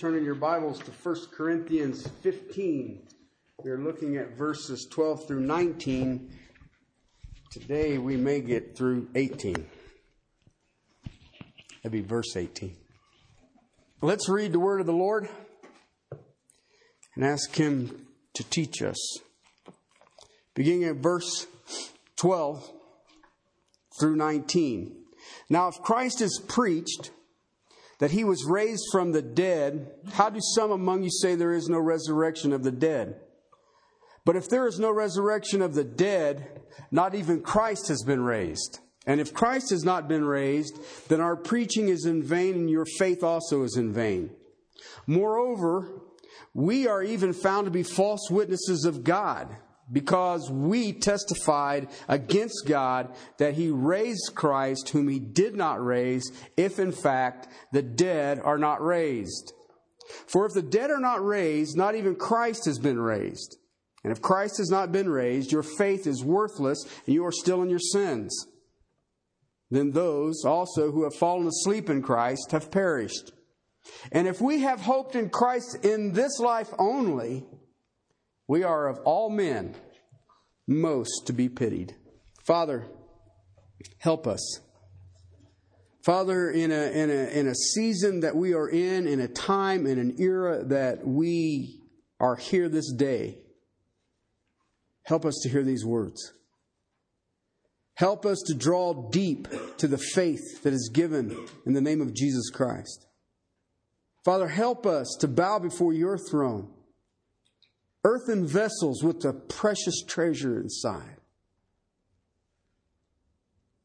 turn in your Bibles to 1 Corinthians 15. We are looking at verses 12 through 19. Today we may get through 18. That'd be verse 18. Let's read the word of the Lord and ask Him to teach us. Beginning at verse 12 through 19. Now, if Christ is preached, that he was raised from the dead, how do some among you say there is no resurrection of the dead? But if there is no resurrection of the dead, not even Christ has been raised. And if Christ has not been raised, then our preaching is in vain and your faith also is in vain. Moreover, we are even found to be false witnesses of God because we testified against God that he raised Christ, whom he did not raise, if in fact the dead are not raised. For if the dead are not raised, not even Christ has been raised. And if Christ has not been raised, your faith is worthless and you are still in your sins. Then those also who have fallen asleep in Christ have perished. And if we have hoped in Christ in this life only, we are of all men most to be pitied. Father, help us. Father, in a, in, a, in a season that we are in, in a time, in an era that we are here this day, help us to hear these words. Help us to draw deep to the faith that is given in the name of Jesus Christ. Father, help us to bow before your throne earthen vessels with the precious treasure inside.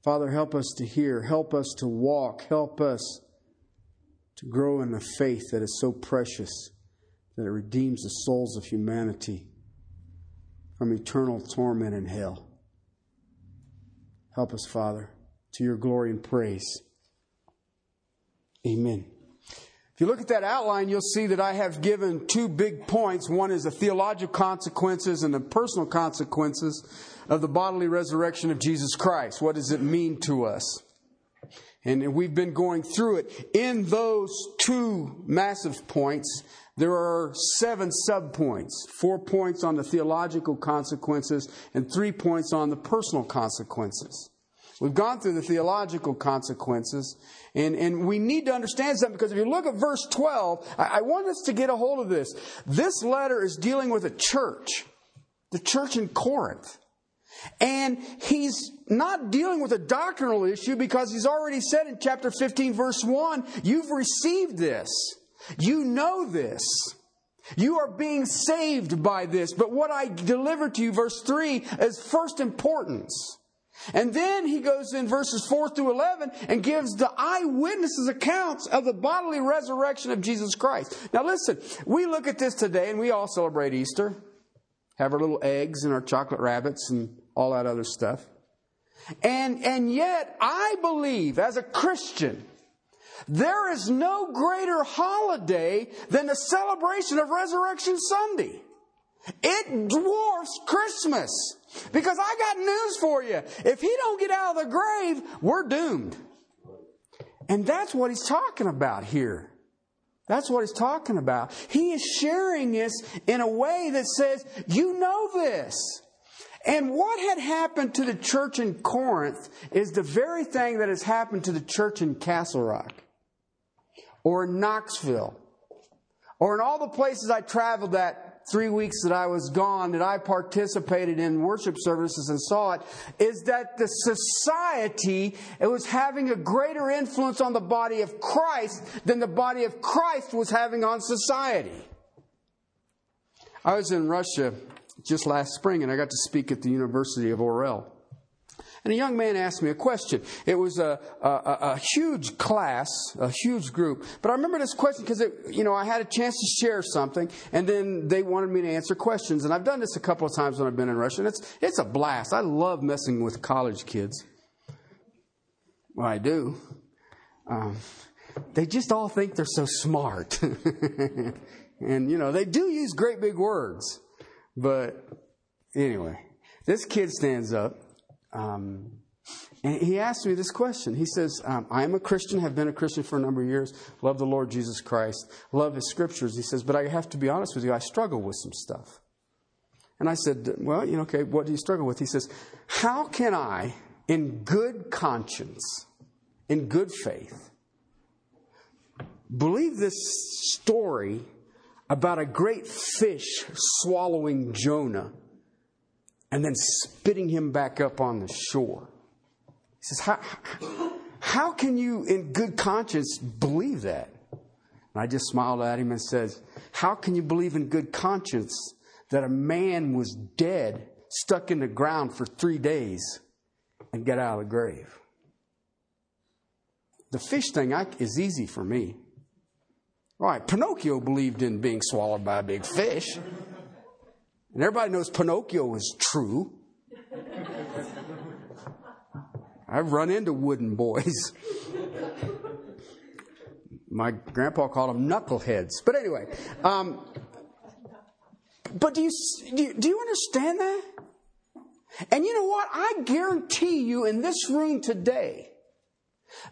Father, help us to hear, help us to walk, help us to grow in the faith that is so precious that it redeems the souls of humanity from eternal torment in hell. Help us, Father, to your glory and praise. Amen. If you look at that outline, you'll see that I have given two big points. One is the theological consequences and the personal consequences of the bodily resurrection of Jesus Christ. What does it mean to us? And we've been going through it. In those two massive points, there are seven subpoints four points on the theological consequences and three points on the personal consequences. We've gone through the theological consequences, and, and we need to understand something because if you look at verse 12, I, I want us to get a hold of this. This letter is dealing with a church, the church in Corinth. And he's not dealing with a doctrinal issue because he's already said in chapter 15, verse 1, you've received this. You know this. You are being saved by this. But what I deliver to you, verse 3, is first importance. And then he goes in verses 4 through 11 and gives the eyewitnesses accounts of the bodily resurrection of Jesus Christ. Now listen, we look at this today and we all celebrate Easter, have our little eggs and our chocolate rabbits and all that other stuff. And, and yet I believe as a Christian, there is no greater holiday than the celebration of Resurrection Sunday. It dwarfs Christmas. Because I got news for you. If he don't get out of the grave, we're doomed. And that's what he's talking about here. That's what he's talking about. He is sharing this in a way that says, you know this. And what had happened to the church in Corinth is the very thing that has happened to the church in Castle Rock or in Knoxville or in all the places I traveled that three weeks that I was gone that I participated in worship services and saw it is that the society it was having a greater influence on the body of Christ than the body of Christ was having on society. I was in Russia just last spring and I got to speak at the University of Orel. And a young man asked me a question. It was a, a, a huge class, a huge group. But I remember this question because, you know, I had a chance to share something, and then they wanted me to answer questions. And I've done this a couple of times when I've been in Russia, and it's, it's a blast. I love messing with college kids. Well, I do. Um, they just all think they're so smart. and, you know, they do use great big words. But anyway, this kid stands up um, And he asked me this question. He says, um, I am a Christian, have been a Christian for a number of years, love the Lord Jesus Christ, love his scriptures. He says, but I have to be honest with you, I struggle with some stuff. And I said, Well, you know, okay, what do you struggle with? He says, How can I, in good conscience, in good faith, believe this story about a great fish swallowing Jonah and then spitting him back up on the shore. He says, How, how can you, in good conscience, believe that? And I just smiled at him and said, How can you believe in good conscience that a man was dead, stuck in the ground for three days, and get out of the grave? The fish thing I, is easy for me. All right, Pinocchio believed in being swallowed by a big fish. And everybody knows Pinocchio is true. I've run into wooden boys. My grandpa called them knuckleheads. But anyway, um, but do you, do you, do you understand that? And you know what? I guarantee you in this room today,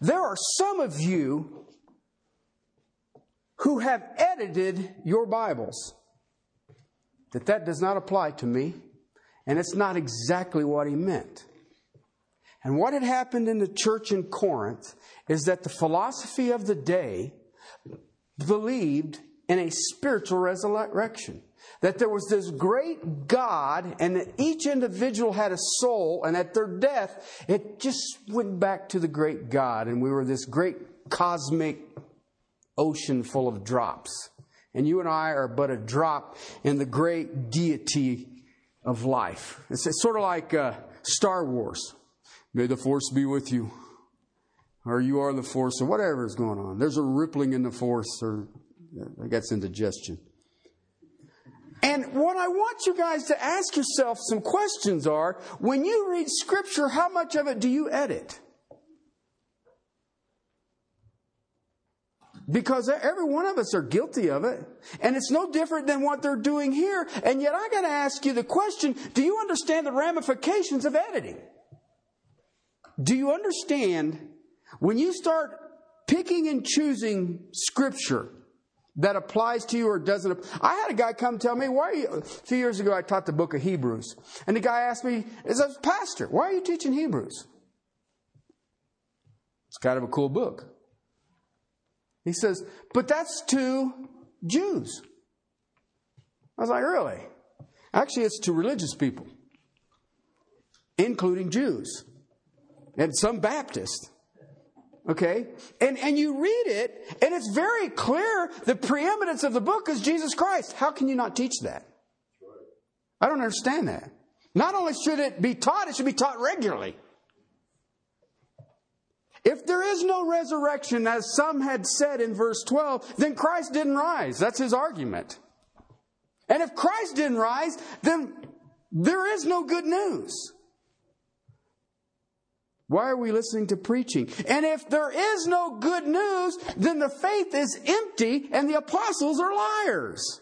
there are some of you who have edited your Bibles. That that does not apply to me, and it's not exactly what he meant. And what had happened in the church in Corinth is that the philosophy of the day believed in a spiritual resurrection. That there was this great God, and that each individual had a soul, and at their death, it just went back to the great God, and we were this great cosmic ocean full of drops. And you and I are but a drop in the great deity of life. It's, sort of like uh, Star Wars. May the force be with you. Or you are the force, or whatever is going on. There's a rippling in the force, or that gets indigestion. And what I want you guys to ask yourself some questions are when you read Scripture, how much of it do you edit? Because every one of us are guilty of it. And it's no different than what they're doing here. And yet I gotta ask you the question, do you understand the ramifications of editing? Do you understand when you start picking and choosing scripture that applies to you or doesn't? I had a guy come tell me, why are you, a few years ago I taught the book of Hebrews. And the guy asked me, as a pastor, why are you teaching Hebrews? It's kind of a cool book. He says, but that's to Jews. I was like, really? Actually, it's to religious people, including Jews and some Baptists. Okay? And, and you read it, and it's very clear the preeminence of the book is Jesus Christ. How can you not teach that? I don't understand that. Not only should it be taught, it should be taught regularly. If there is no resurrection, as some had said in verse 12, then Christ didn't rise. That's his argument. And if Christ didn't rise, then there is no good news. Why are we listening to preaching? And if there is no good news, then the faith is empty and the apostles are liars.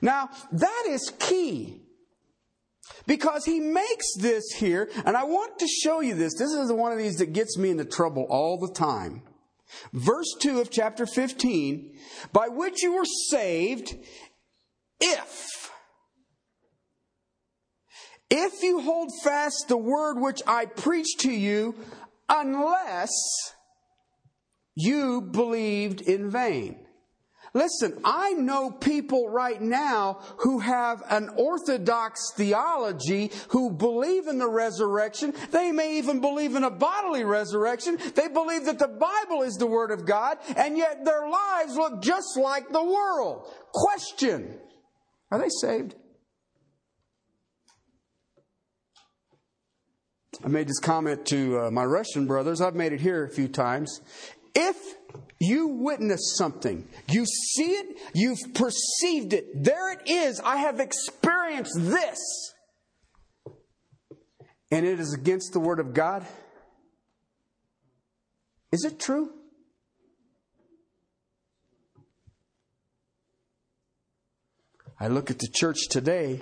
Now, that is key. Because he makes this here, and I want to show you this. This is one of these that gets me into trouble all the time. Verse 2 of chapter 15, by which you were saved, if, if you hold fast the word which I preach to you, unless you believed in vain. Listen, I know people right now who have an orthodox theology, who believe in the resurrection. They may even believe in a bodily resurrection. They believe that the Bible is the Word of God, and yet their lives look just like the world. Question Are they saved? I made this comment to uh, my Russian brothers. I've made it here a few times. If you witness something, you see it, you've perceived it, there it is, I have experienced this, and it is against the Word of God, is it true? I look at the church today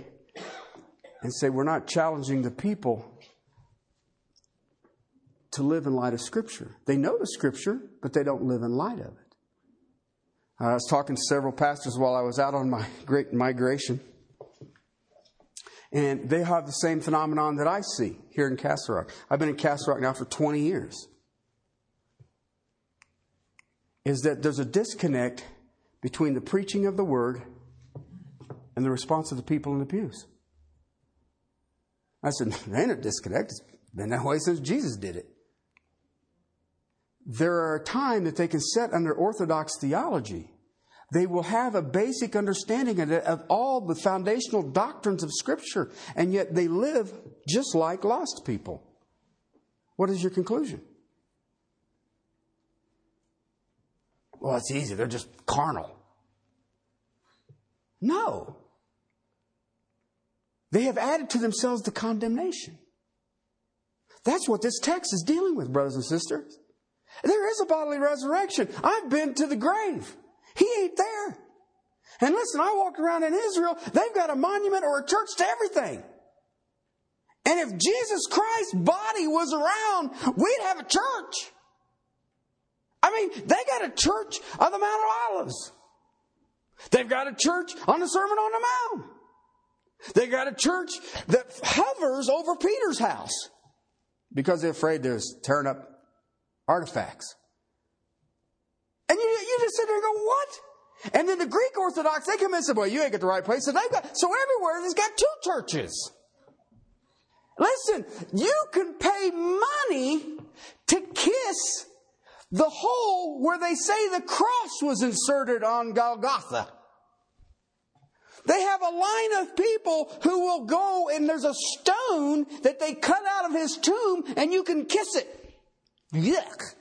and say, we're not challenging the people to live in light of Scripture. They know the Scripture, but they don't live in light of it. I was talking to several pastors while I was out on my great migration, and they have the same phenomenon that I see here in Castle Rock. I've been in Castle Rock now for 20 years. Is that there's a disconnect between the preaching of the Word and the response of the people in the pews. I said, there ain't a disconnect. It's been that way since Jesus did it. There are a time that they can set under orthodox theology. They will have a basic understanding of, of all the foundational doctrines of Scripture, and yet they live just like lost people. What is your conclusion? Well, it's easy. They're just carnal. No. They have added to themselves the condemnation. That's what this text is dealing with, brothers and sisters. There is a bodily resurrection. I've been to the grave. He ain't there. And listen, I walked around in Israel, they've got a monument or a church to everything. And if Jesus Christ's body was around, we'd have a church. I mean, they got a church on the Mount of Olives. They've got a church on the Sermon on the Mount. They got a church that hovers over Peter's house because they're afraid there's tearing up artifacts. And you, you just sit there and go, what? And then the Greek Orthodox, they come in and say, well, you ain't got the right place. So they've got, so everywhere there's got two churches. Listen, you can pay money to kiss the hole where they say the cross was inserted on Golgotha. They have a line of people who will go and there's a stone that they cut out of his tomb and you can kiss it. Yuck.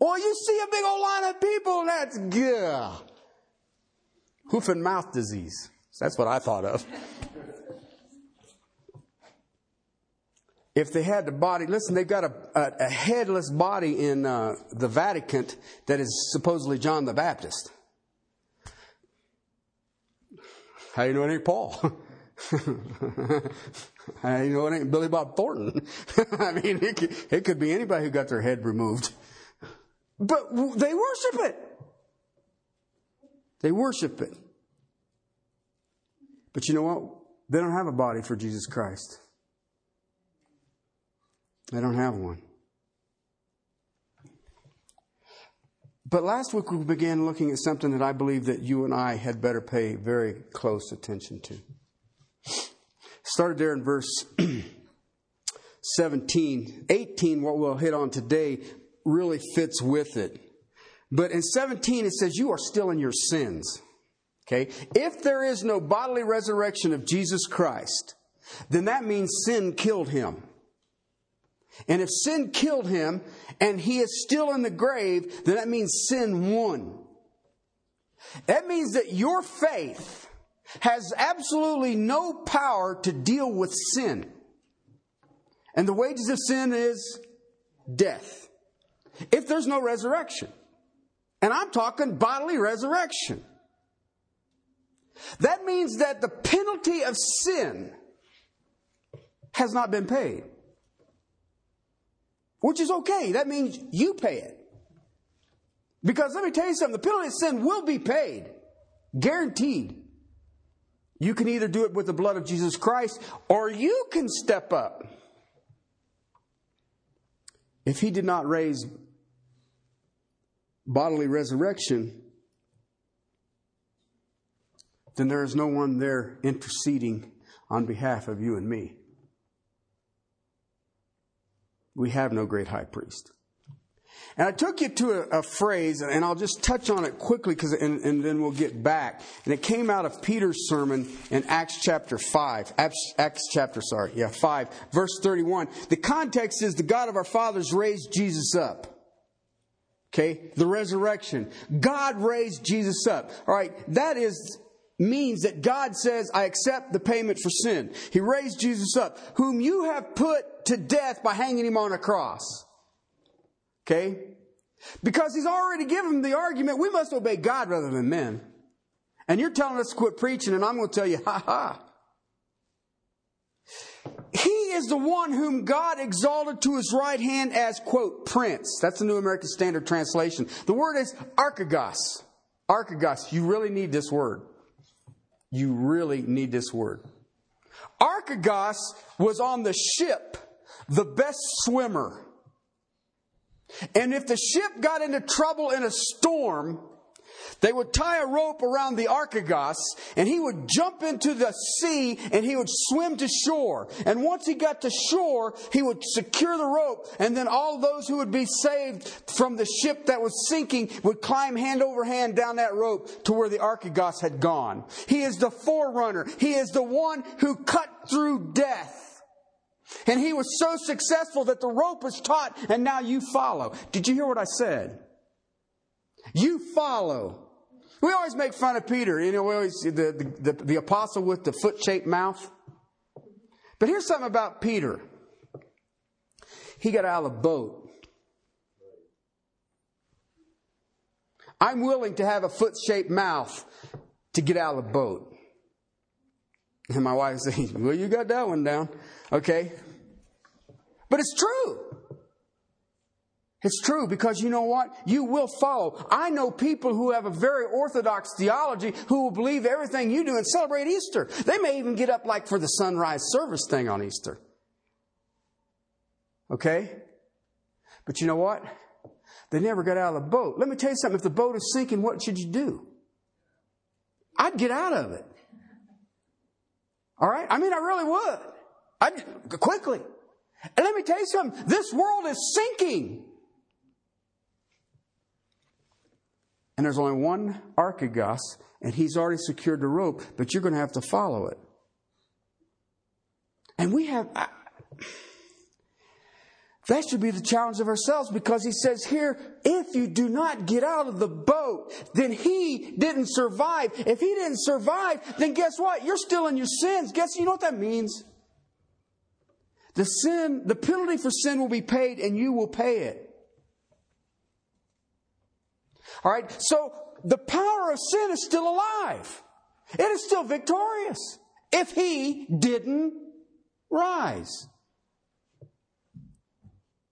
Or you see a big old line of people that's good. Hoof and mouth disease. That's what I thought of. if they had the body, listen, they've got a, a, a headless body in uh, the Vatican that is supposedly John the Baptist. How you know it ain't Paul? You know it ain't Billy Bob Thornton? I mean, it could, it could be anybody who got their head removed. But they worship it. They worship it. But you know what? They don't have a body for Jesus Christ. They don't have one. But last week we began looking at something that I believe that you and I had better pay very close attention to. Started there in verse 17. 18, what we'll hit on today, really fits with it. But in 17 it says, You are still in your sins. Okay? If there is no bodily resurrection of Jesus Christ, then that means sin killed him. And if sin killed him and he is still in the grave, then that means sin won. That means that your faith has absolutely no power to deal with sin. And the wages of sin is death. If there's no resurrection. And I'm talking bodily resurrection. That means that the penalty of sin has not been paid which is okay. That means you pay it. Because let me tell you something, the penalty of sin will be paid. Guaranteed. You can either do it with the blood of Jesus Christ or you can step up. If he did not raise bodily resurrection, then there is no one there interceding on behalf of you and me we have no great high priest. And I took you to a, a phrase, and I'll just touch on it quickly, because and, and, then we'll get back. And it came out of Peter's sermon in Acts chapter five, Acts, Acts chapter, sorry, yeah, five, verse thirty-one. The context is the God of our fathers raised Jesus up. Okay, the resurrection. God raised Jesus up. All right, that is means that God says, I accept the payment for sin. He raised Jesus up, whom you have put to death by hanging him on a cross. Okay? Because he's already given the argument, we must obey God rather than men. And you're telling us to quit preaching, and I'm going to tell you, ha ha. He is the one whom God exalted to his right hand as, quote, prince. That's the New American Standard Translation. The word is archegos. Archegos. You really need this word. You really need this word. Archegos was on the ship, the best swimmer. And if the ship got into trouble in a storm, they would tie a rope around the Archegos, and he would jump into the sea and he would swim to shore. And once he got to shore, he would secure the rope, and then all those who would be saved from the ship that was sinking would climb hand over hand down that rope to where the Archegos had gone. He is the forerunner. He is the one who cut through death. And he was so successful that the rope was taut, and now you follow. Did you hear what I said? You follow. We always make fun of Peter, you know, we always, the, the, the, the apostle with the foot shaped mouth. But here's something about Peter. He got out of the boat. I'm willing to have a foot shaped mouth to get out of the boat. And my wife says, Well, you got that one down. Okay. But it's true. It's true because you know what? You will follow. I know people who have a very orthodox theology who will believe everything you do and celebrate Easter. They may even get up like for the sunrise service thing on Easter. Okay? But you know what? They never got out of the boat. Let me tell you something. If the boat is sinking, what should you do? I'd get out of it. All right? I mean, I really would. I'd quickly. And let me tell you something. This world is sinking. And there's only one Archegos, and he's already secured the rope, but you're going to have to follow it. And we have. that should be the challenge of ourselves because he says here, if you do not get out of the boat, then he didn't survive. If he didn't survive, then guess what? You're still in your sins. Guess you know what that means? The sin, the penalty for sin will be paid and you will pay it. All right. So the power of sin is still alive. It is still victorious if he didn't rise.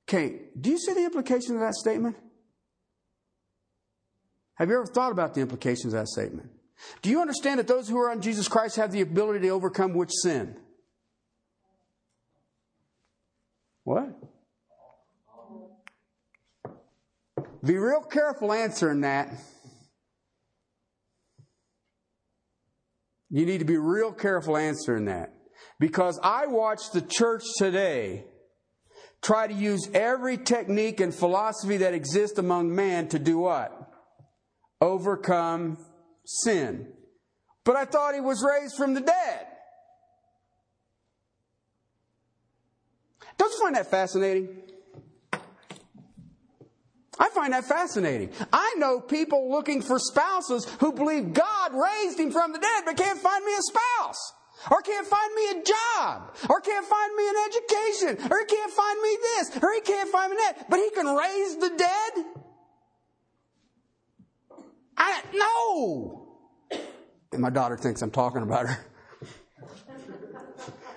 Okay, do you see the implication of that statement? Have you ever thought about the implications of that statement? Do you understand that those who are on Jesus Christ have the ability to overcome which sin? What? Be real careful answering that. You need to be real careful answering that. Because I watch the church today try to use every technique and philosophy that exists among man to do what? Overcome sin. But I thought he was raised from the dead. Don't find that fascinating? I find that fascinating. I know people looking for spouses who believe God raised him from the dead but can't find me a spouse. Or can't find me a job. Or can't find me an education. Or he can't find me this. Or he can't find me that. But he can raise the dead? I, no. And my daughter thinks I'm talking about her.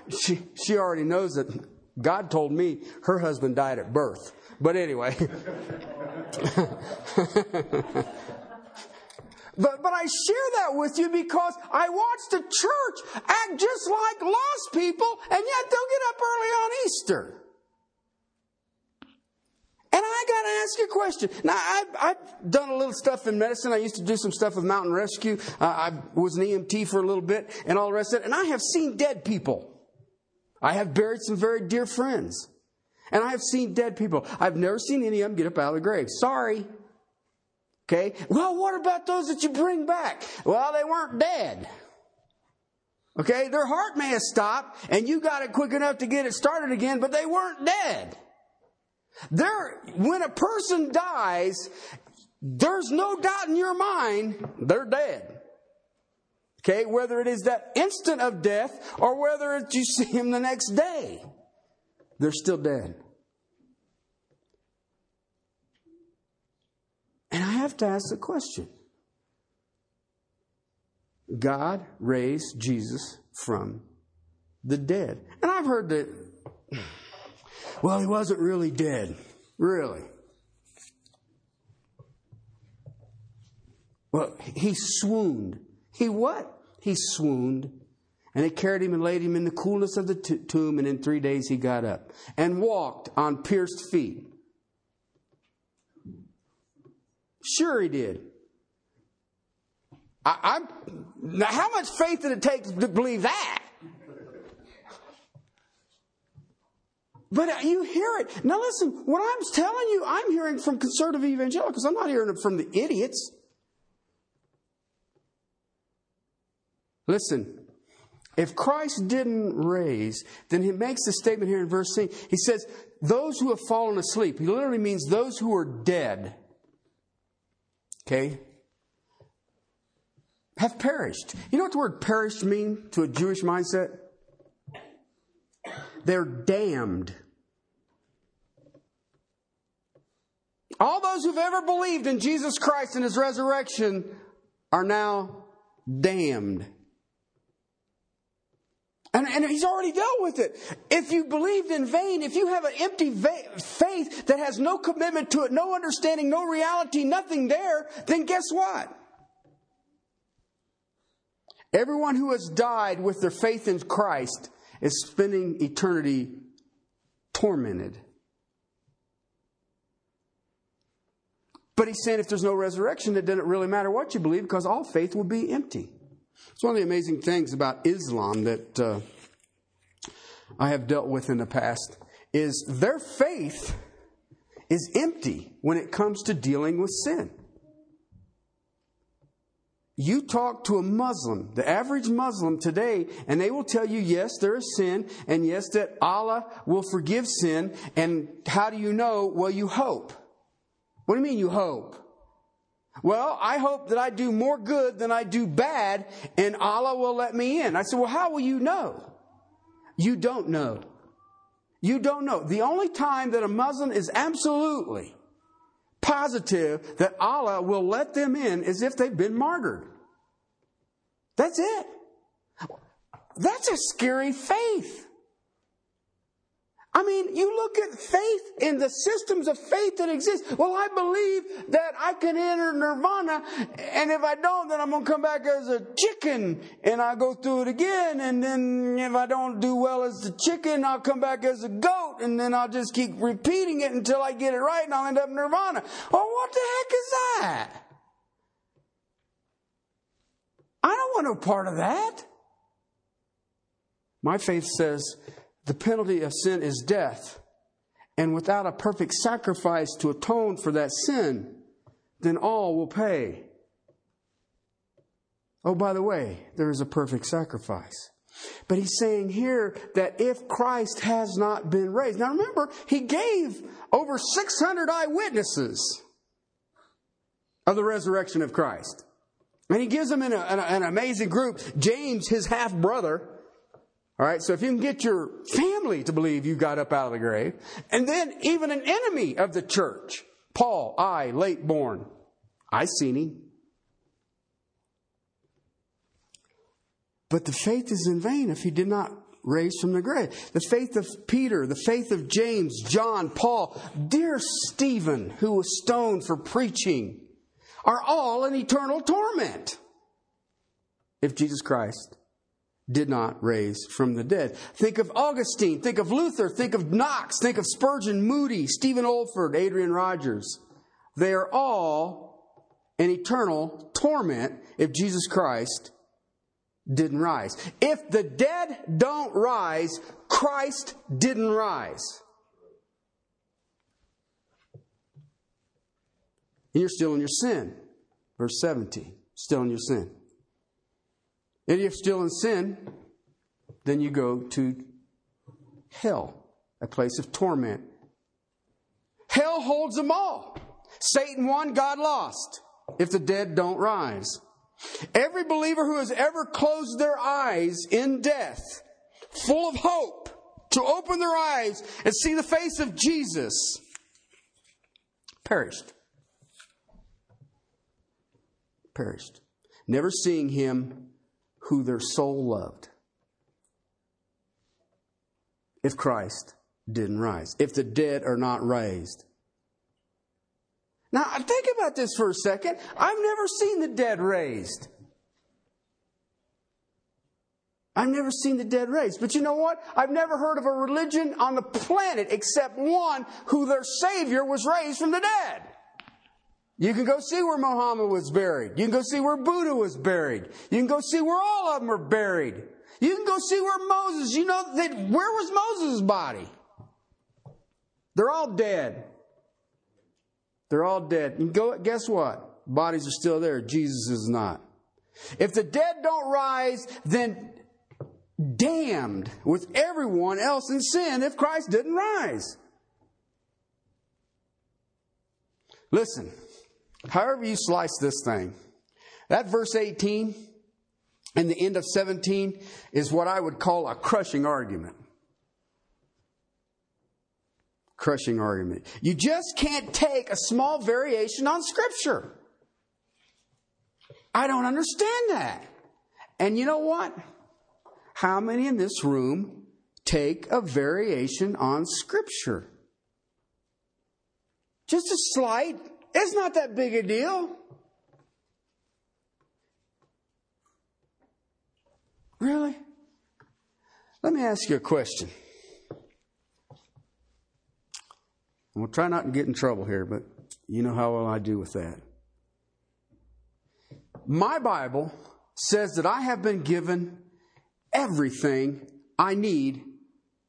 She, she already knows that God told me her husband died at birth. But anyway. But, but I share that with you because I watched the church act just like lost people, and yet they'll get up early on Easter. And I got to ask you a question. Now, I've, I've, done a little stuff in medicine. I used to do some stuff with mountain rescue. Uh, I was an EMT for a little bit and all the rest of it. And I have seen dead people. I have buried some very dear friends. And I have seen dead people. I've never seen any of them get up out of the grave. Sorry. Okay. Well, what about those that you bring back? Well, they weren't dead. Okay. Their heart may have stopped and you got it quick enough to get it started again, but they weren't dead. There, when a person dies, there's no doubt in your mind they're dead. Okay, whether it is that instant of death or whether you see him the next day, they're still dead. And I have to ask the question God raised Jesus from the dead. And I've heard that, Well, he wasn't really dead. Really. Well, he swooned. He what? He swooned. And they carried him and laid him in the coolness of the t- tomb, and in three days he got up and walked on pierced feet. Sure, he did. I, am now, how much faith did it take to believe that? But you hear it. Now listen, what I'm telling you, I'm hearing from conservative evangelicals. I'm not hearing it from the idiots. Listen, if Christ didn't raise, then he makes a statement here in verse 10. He says, Those who have fallen asleep. He literally means those who are dead. Okay? Have perished. You know what the word perished mean to a Jewish mindset? They're damned. All those who've ever believed in Jesus Christ and his resurrection are now damned. And, and, he's already dealt with it. If you believed in vain, if you have an empty va- faith that has no commitment to it, no understanding, no reality, nothing there, then guess what? Everyone who has died with their faith in Christ is spending eternity tormented. But he's saying if there's no resurrection, it doesn't really matter what you believe because all faith will be empty. It's one of the amazing things about Islam that uh, I have dealt with in the past is their faith is empty when it comes to dealing with sin. You talk to a Muslim, the average Muslim today, and they will tell you, yes, there is sin, and yes, that Allah will forgive sin. And how do you know? Well, you hope. What do you mean you hope? Well, I hope that I do more good than I do bad, and Allah will let me in. I said, Well, how will you know? You don't know. You don't know. The only time that a Muslim is absolutely positive that Allah will let them in is if they've been martyred. That's it. That's a scary faith. I mean, you look at faith in the systems of faith that exist. Well, I believe that I can enter nirvana, and if I don't, then I'm going to come back as a chicken, and I go through it again, and then if I don't do well as the chicken, I'll come back as a goat, and then I'll just keep repeating it until I get it right, and I'll end up in nirvana. Well, what the heck is that? I don't want no part of that. My faith says, the penalty of sin is death. And without a perfect sacrifice to atone for that sin, then all will pay. Oh, by the way, there is a perfect sacrifice. But he's saying here that if Christ has not been raised. Now remember, he gave over 600 eyewitnesses of the resurrection of Christ. And he gives them in, a, in a, an amazing group. James, his half brother, all right, so if you can get your family to believe you got up out of the grave, and then even an enemy of the church, Paul, I, late born, I seen him. But the faith is in vain if he did not raise from the grave. The faith of Peter, the faith of James, John, Paul, dear Stephen, who was stoned for preaching, are all in eternal torment if Jesus Christ did not raise from the dead. Think of Augustine, think of Luther, think of Knox, think of Spurgeon, Moody, Stephen Olford, Adrian Rogers. They are all in eternal torment if Jesus Christ didn't rise. If the dead don't rise, Christ didn't rise. And you're still in your sin. Verse 17. Still in your sin. And if you're still in sin, then you go to hell, a place of torment. Hell holds them all. Satan won, God lost, if the dead don't rise. Every believer who has ever closed their eyes in death, full of hope, to open their eyes and see the face of Jesus, perished. Perished. Never seeing him who their soul loved if Christ didn't rise, if the dead are not raised. Now, think about this for a second. I've never seen the dead raised. I've never seen the dead raised. But you know what? I've never heard of a religion on the planet except one who their Savior was raised from the dead. You can go see where Muhammad was buried. You can go see where Buddha was buried. You can go see where all of them are buried. You can go see where Moses, you know, that, where was Moses' body? They're all dead. They're all dead. And go, guess what? Bodies are still there. Jesus is not. If the dead don't rise, then damned with everyone else in sin if Christ didn't rise. Listen, however you slice this thing, that verse 18 and the end of 17 is what I would call a crushing argument. Crushing argument. You just can't take a small variation on Scripture. I don't understand that. And you know what? How many in this room take a variation on Scripture? Just a slight. It's not that big a deal. Really? Let me ask you a question. We'll try not to get in trouble here, but you know how well I do with that. My Bible says that I have been given everything I need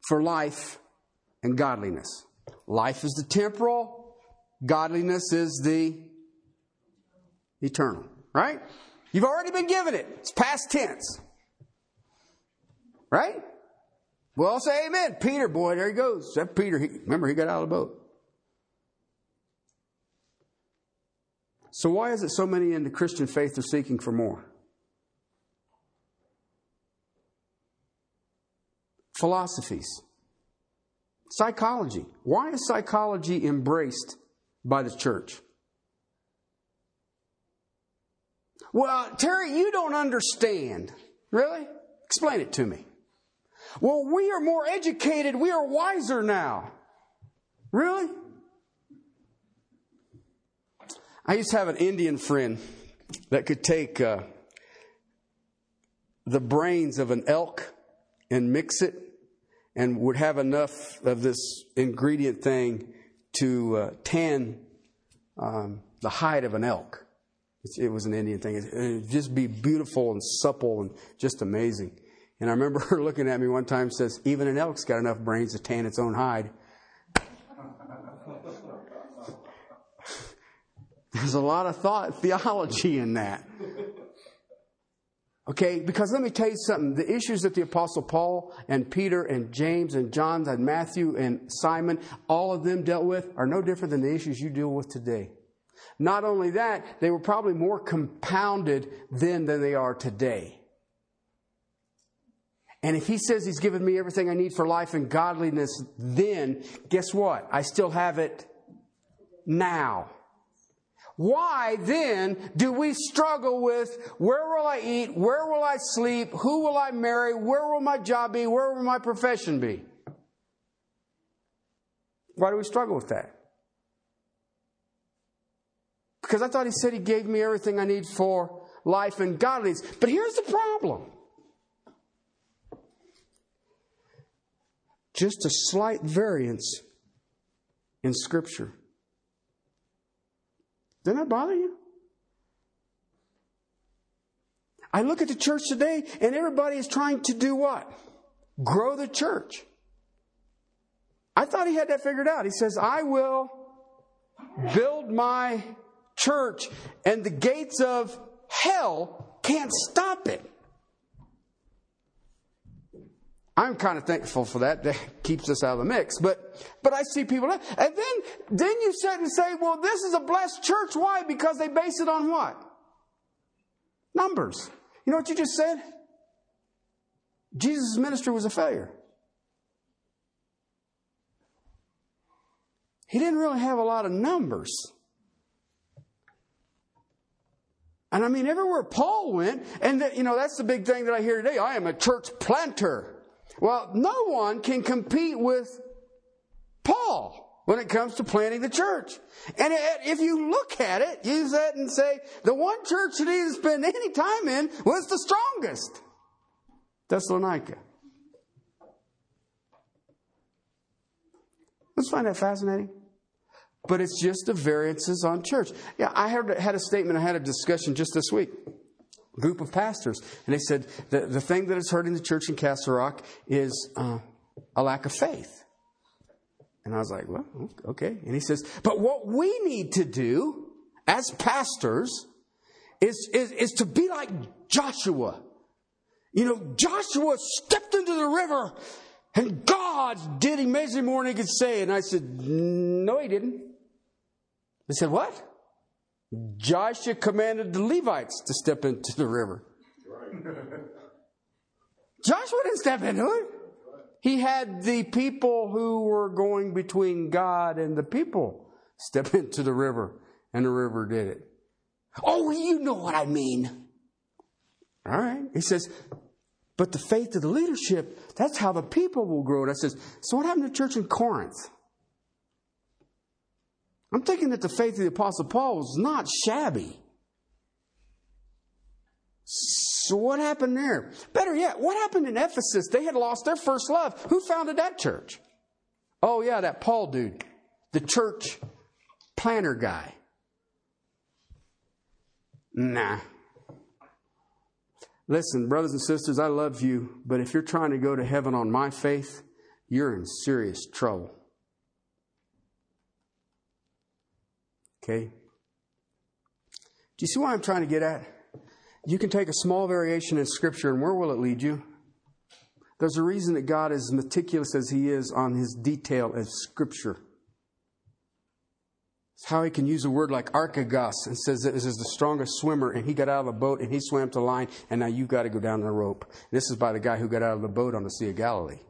for life and godliness. Life is the temporal, godliness is the eternal, right? You've already been given it. It's past tense. Right? Well, say amen. Peter, boy, there he goes. That Peter, he, remember, he got out of the boat. So, why is it so many in the Christian faith are seeking for more? Philosophies, psychology. Why is psychology embraced by the church? Well, Terry, you don't understand. Really? Explain it to me. Well, we are more educated, we are wiser now. Really? I used to have an Indian friend that could take uh, the brains of an elk and mix it and would have enough of this ingredient thing to uh, tan um, the hide of an elk. It was an Indian thing. It would just be beautiful and supple and just amazing. And I remember her looking at me one time says, even an elk's got enough brains to tan its own hide. There's a lot of thought, theology in that. Okay, because let me tell you something. The issues that the Apostle Paul and Peter and James and John and Matthew and Simon, all of them dealt with, are no different than the issues you deal with today. Not only that, they were probably more compounded then than they are today. And if he says he's given me everything I need for life and godliness, then guess what? I still have it now. Why then do we struggle with where will I eat? Where will I sleep? Who will I marry? Where will my job be? Where will my profession be? Why do we struggle with that? Because I thought he said he gave me everything I need for life and godliness. But here's the problem just a slight variance in Scripture. Doesn't that bother you? I look at the church today and everybody is trying to do what? Grow the church. I thought he had that figured out. He says, I will build my church and the gates of hell can't stop it. I'm kind of thankful for that. That keeps us out of the mix. But but I see people and then then you sit and say, well, this is a blessed church. Why? Because they base it on what? Numbers. You know what you just said? Jesus' ministry was a failure. He didn't really have a lot of numbers. And I mean, everywhere Paul went, and the, you know, that's the big thing that I hear today. I am a church planter. Well, no one can compete with Paul when it comes to planting the church. And if you look at it, use that and say, the one church that he didn't spend any time in was the strongest. Thessalonica. Let's find that fascinating. But it's just the variances on church. Yeah, I had a statement, I had a discussion just this week group of pastors, and they said the, the thing that is hurting the church in Castle Rock is uh, a lack of faith. And I was like, well, okay. And he says, but what we need to do as pastors is, is, is to be like Joshua. You know, Joshua stepped into the river and God did amazingly more than he could say. And I said, no, he didn't. They said, what? Joshua commanded the Levites to step into the river. Joshua didn't step into it. He had the people who were going between God and the people step into the river, and the river did it. Oh, you know what I mean. All right. He says, but the faith of the leadership, that's how the people will grow. And I says, so what happened to church in Corinth? I'm thinking that the faith of the Apostle Paul was not shabby. So what happened there? Better yet, what happened in Ephesus? They had lost their first love. Who founded that church? Oh yeah, that Paul dude, the church planner guy. Nah. Listen, brothers and sisters, I love you, but if you're trying to go to heaven on my faith, you're in serious trouble. Okay? Do you see what I'm trying to get at? You can take a small variation in Scripture, and where will it lead you? There's a reason that God is meticulous as He is on His detail of Scripture. It's how He can use a word like archegos and says that this is the strongest swimmer, and he got out of the boat and he swam to line, and now you've got to go down the rope. This is by the guy who got out of the boat on the Sea of Galilee.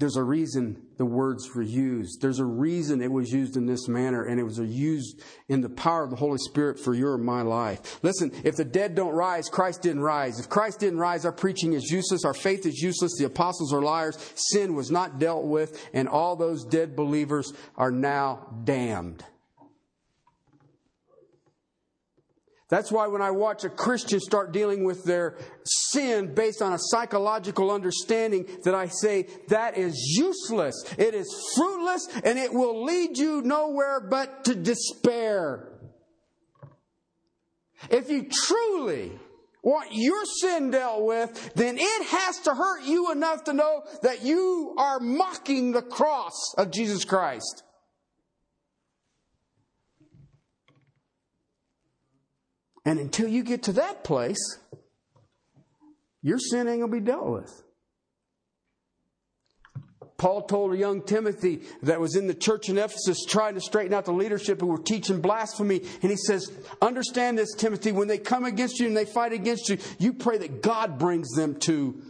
There's a reason the words were used. There's a reason it was used in this manner, and it was used in the power of the Holy Spirit for your and my life. Listen, if the dead don't rise, Christ didn't rise. If Christ didn't rise, our preaching is useless, our faith is useless, the apostles are liars, sin was not dealt with, and all those dead believers are now damned. That's why when I watch a Christian start dealing with their sin based on a psychological understanding, that I say that is useless. It is fruitless and it will lead you nowhere but to despair. If you truly want your sin dealt with, then it has to hurt you enough to know that you are mocking the cross of Jesus Christ. And until you get to that place, your sin ain't going to be dealt with. Paul told a young Timothy that was in the church in Ephesus trying to straighten out the leadership who were teaching blasphemy. And he says, Understand this, Timothy, when they come against you and they fight against you, you pray that God brings them to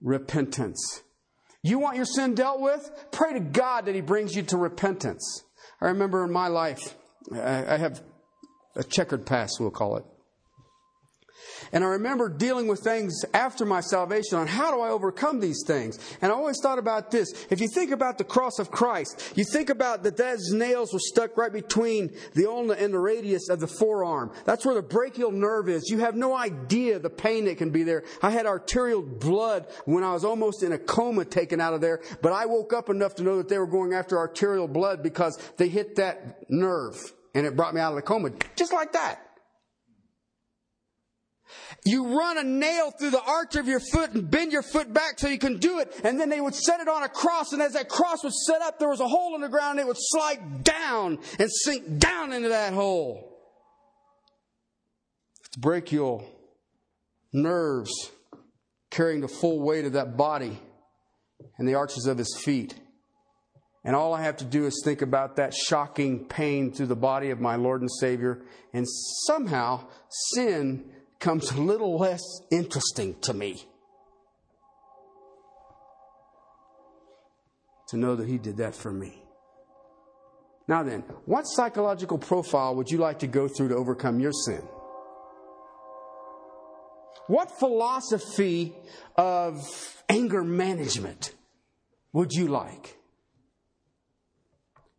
repentance. You want your sin dealt with? Pray to God that He brings you to repentance. I remember in my life, I have a checkered past, we'll call it. And I remember dealing with things after my salvation on how do I overcome these things. And I always thought about this. If you think about the cross of Christ, you think about that those nails were stuck right between the ulna and the radius of the forearm. That's where the brachial nerve is. You have no idea the pain that can be there. I had arterial blood when I was almost in a coma taken out of there, but I woke up enough to know that they were going after arterial blood because they hit that nerve and it brought me out of the coma. Just like that. You run a nail through the arch of your foot and bend your foot back so you can do it. And then they would set it on a cross. And as that cross was set up, there was a hole in the ground and it would slide down and sink down into that hole. It's brachial nerves carrying the full weight of that body and the arches of his feet. And all I have to do is think about that shocking pain through the body of my Lord and Savior. And somehow sin comes a little less interesting to me. To know that He did that for me. Now then, what psychological profile would you like to go through to overcome your sin? What philosophy of anger management would you like?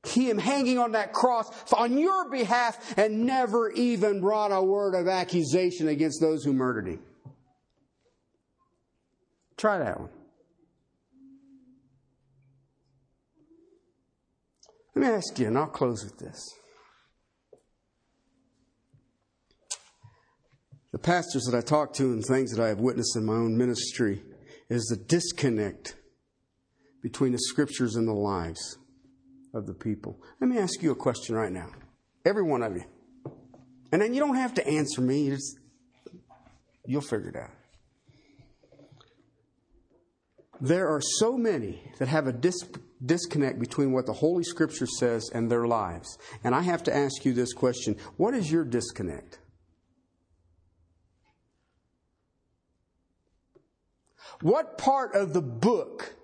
Him hanging on that cross on your behalf and never even brought a word of accusation against those who murdered him. Try that one. Let me ask you, and I'll close with this. The pastors that I talk to and things that I have witnessed in my own ministry is the disconnect between the scriptures and the lives of the people. Let me ask you a question right now. Every one of you. And then you don't have to answer me, you'll figure it out. There are so many that have a dis- disconnect between what the Holy Scripture says and their lives. And I have to ask you this question What is your disconnect? What part of the book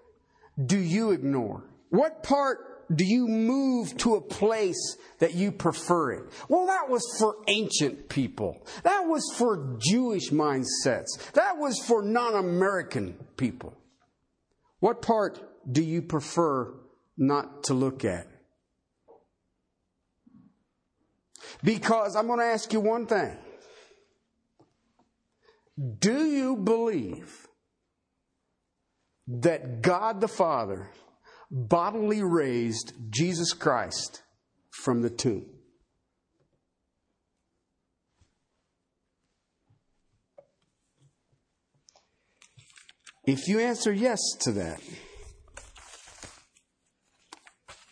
do you ignore? What part do you move to a place that you prefer it? Well, that was for ancient people. That was for Jewish mindsets. That was for non American people. What part do you prefer not to look at? Because I'm going to ask you one thing. Do you believe that God the Father bodily raised Jesus Christ from the tomb. If you answer yes to that,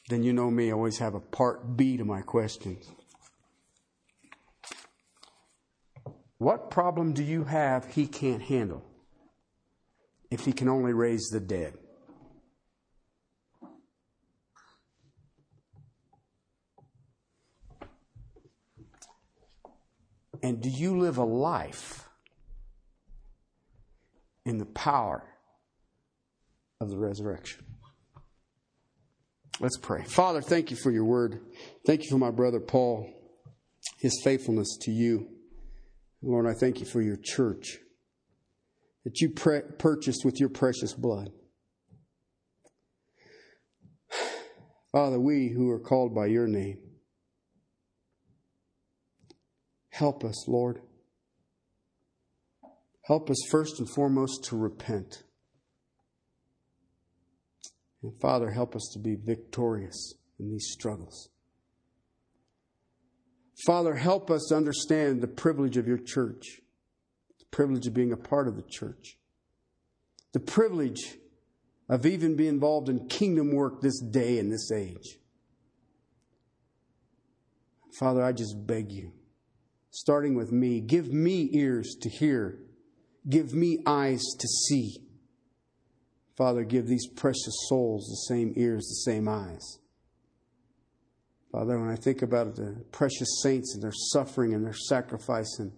then you know me, I always have a part B to my questions. What problem do you have he can't handle if he can only raise the dead? And do you live a life in the power of the resurrection? Let's pray. Father, thank you for your word. Thank you for my brother Paul, his faithfulness to you. Lord, I thank you for your church that you pre- purchased with your precious blood. Father, we who are called by your name, Help us, Lord. Help us first and foremost to repent. And Father, help us to be victorious in these struggles. Father, help us to understand the privilege of your church, the privilege of being a part of the church, the privilege of even being involved in kingdom work this day and this age. Father, I just beg you starting with me. Give me ears to hear, give me eyes to see. Father, give these precious souls the same ears, the same eyes. Father, when I think about the precious saints and their suffering and their sacrifice in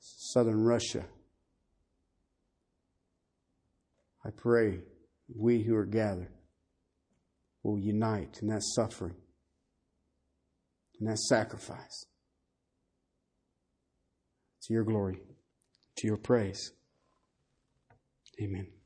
southern Russia, I pray we who are gathered will unite in that suffering, in that sacrifice to your glory, to your praise. Amen.